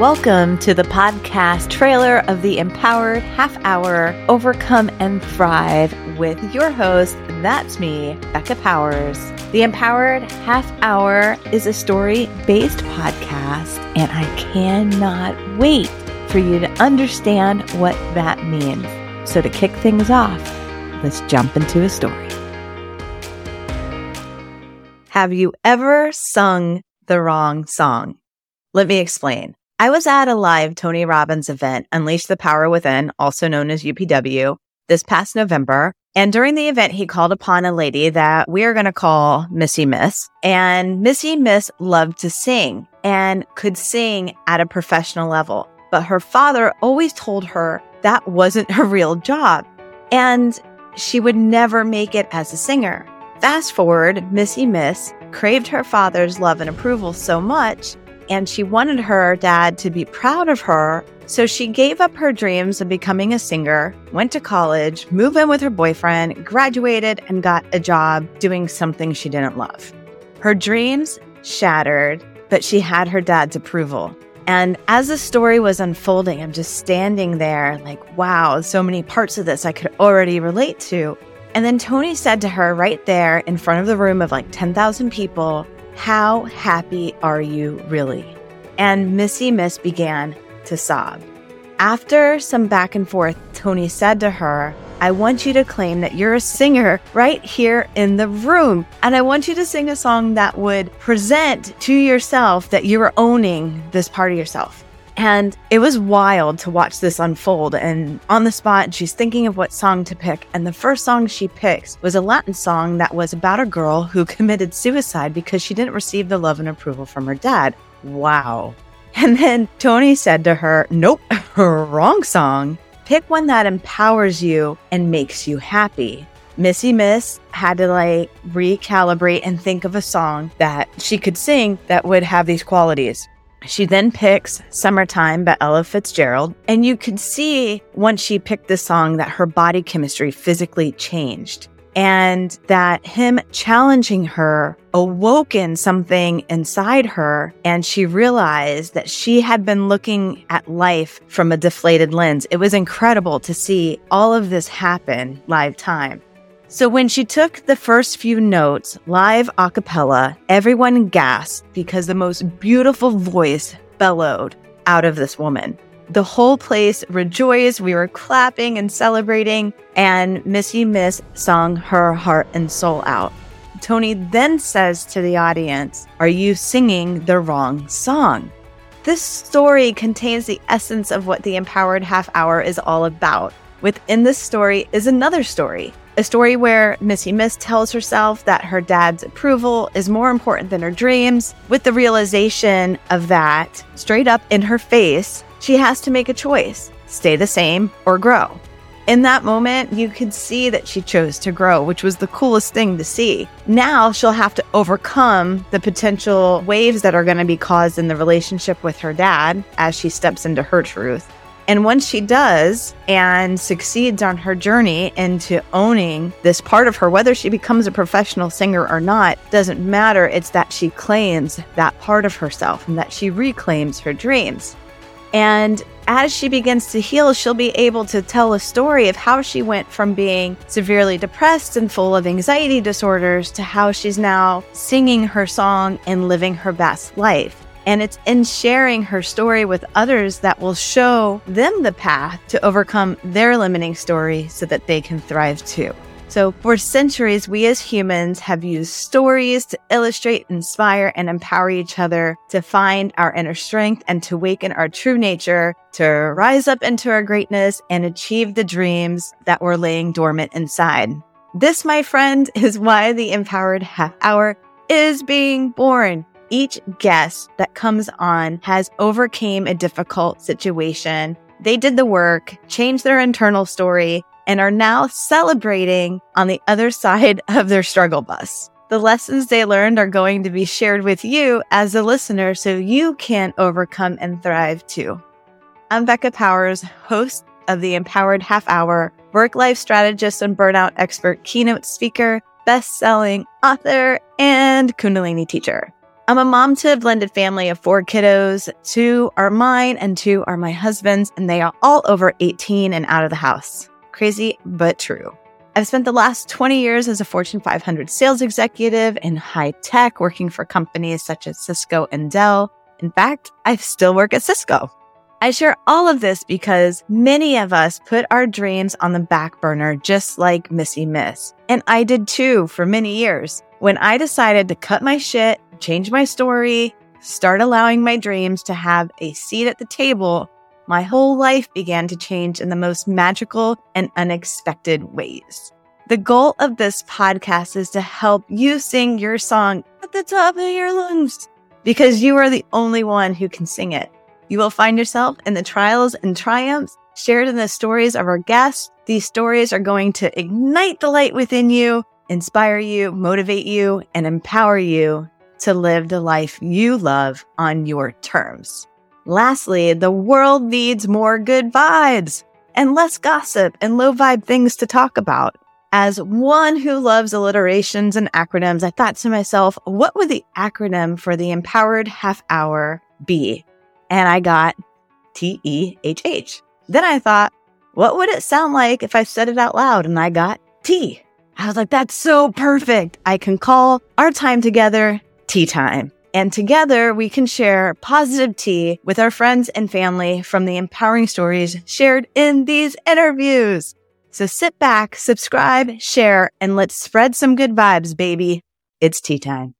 Welcome to the podcast trailer of the Empowered Half Hour Overcome and Thrive with your host, that's me, Becca Powers. The Empowered Half Hour is a story based podcast, and I cannot wait for you to understand what that means. So, to kick things off, let's jump into a story. Have you ever sung the wrong song? Let me explain. I was at a live Tony Robbins event, Unleash the Power Within, also known as UPW, this past November. And during the event, he called upon a lady that we are going to call Missy Miss. And Missy Miss loved to sing and could sing at a professional level. But her father always told her that wasn't her real job. And she would never make it as a singer. Fast forward, Missy Miss craved her father's love and approval so much and she wanted her dad to be proud of her. So she gave up her dreams of becoming a singer, went to college, moved in with her boyfriend, graduated, and got a job doing something she didn't love. Her dreams shattered, but she had her dad's approval. And as the story was unfolding, I'm just standing there like, wow, so many parts of this I could already relate to. And then Tony said to her right there in front of the room of like 10,000 people, how happy are you really? And Missy Miss began to sob. After some back and forth, Tony said to her, I want you to claim that you're a singer right here in the room. And I want you to sing a song that would present to yourself that you're owning this part of yourself. And it was wild to watch this unfold. And on the spot, she's thinking of what song to pick. And the first song she picks was a Latin song that was about a girl who committed suicide because she didn't receive the love and approval from her dad. Wow. And then Tony said to her, Nope, wrong song. Pick one that empowers you and makes you happy. Missy Miss had to like recalibrate and think of a song that she could sing that would have these qualities. She then picks Summertime by Ella Fitzgerald. And you could see once she picked the song that her body chemistry physically changed and that him challenging her awoken something inside her. And she realized that she had been looking at life from a deflated lens. It was incredible to see all of this happen live time. So when she took the first few notes live a cappella, everyone gasped because the most beautiful voice bellowed out of this woman. The whole place rejoiced. We were clapping and celebrating, and Missy Miss sung her heart and soul out. Tony then says to the audience, Are you singing the wrong song? This story contains the essence of what the Empowered Half Hour is all about. Within this story is another story a story where Missy Miss tells herself that her dad's approval is more important than her dreams. With the realization of that straight up in her face, she has to make a choice stay the same or grow. In that moment, you could see that she chose to grow, which was the coolest thing to see. Now she'll have to overcome the potential waves that are going to be caused in the relationship with her dad as she steps into her truth. And once she does and succeeds on her journey into owning this part of her, whether she becomes a professional singer or not, doesn't matter. It's that she claims that part of herself and that she reclaims her dreams. And as she begins to heal, she'll be able to tell a story of how she went from being severely depressed and full of anxiety disorders to how she's now singing her song and living her best life. And it's in sharing her story with others that will show them the path to overcome their limiting story so that they can thrive too. So, for centuries, we as humans have used stories to illustrate, inspire, and empower each other to find our inner strength and to awaken our true nature, to rise up into our greatness and achieve the dreams that were laying dormant inside. This, my friend, is why the Empowered Half Hour is being born each guest that comes on has overcame a difficult situation. They did the work, changed their internal story, and are now celebrating on the other side of their struggle bus. The lessons they learned are going to be shared with you as a listener so you can overcome and thrive too. I'm Becca Powers, host of the Empowered Half Hour, work life strategist and burnout expert, keynote speaker, best selling author, and Kundalini teacher. I'm a mom to a blended family of four kiddos. Two are mine and two are my husband's, and they are all over 18 and out of the house. Crazy, but true. I've spent the last 20 years as a Fortune 500 sales executive in high tech, working for companies such as Cisco and Dell. In fact, I still work at Cisco. I share all of this because many of us put our dreams on the back burner, just like Missy Miss. And I did too for many years. When I decided to cut my shit, change my story, start allowing my dreams to have a seat at the table, my whole life began to change in the most magical and unexpected ways. The goal of this podcast is to help you sing your song at the top of your lungs because you are the only one who can sing it. You will find yourself in the trials and triumphs shared in the stories of our guests. These stories are going to ignite the light within you, inspire you, motivate you, and empower you to live the life you love on your terms. Lastly, the world needs more good vibes and less gossip and low vibe things to talk about. As one who loves alliterations and acronyms, I thought to myself, what would the acronym for the empowered half hour be? and I got T E H H. Then I thought, what would it sound like if I said it out loud? And I got T. I was like, that's so perfect. I can call our time together tea time. And together we can share positive tea with our friends and family from the empowering stories shared in these interviews. So sit back, subscribe, share, and let's spread some good vibes, baby. It's tea time.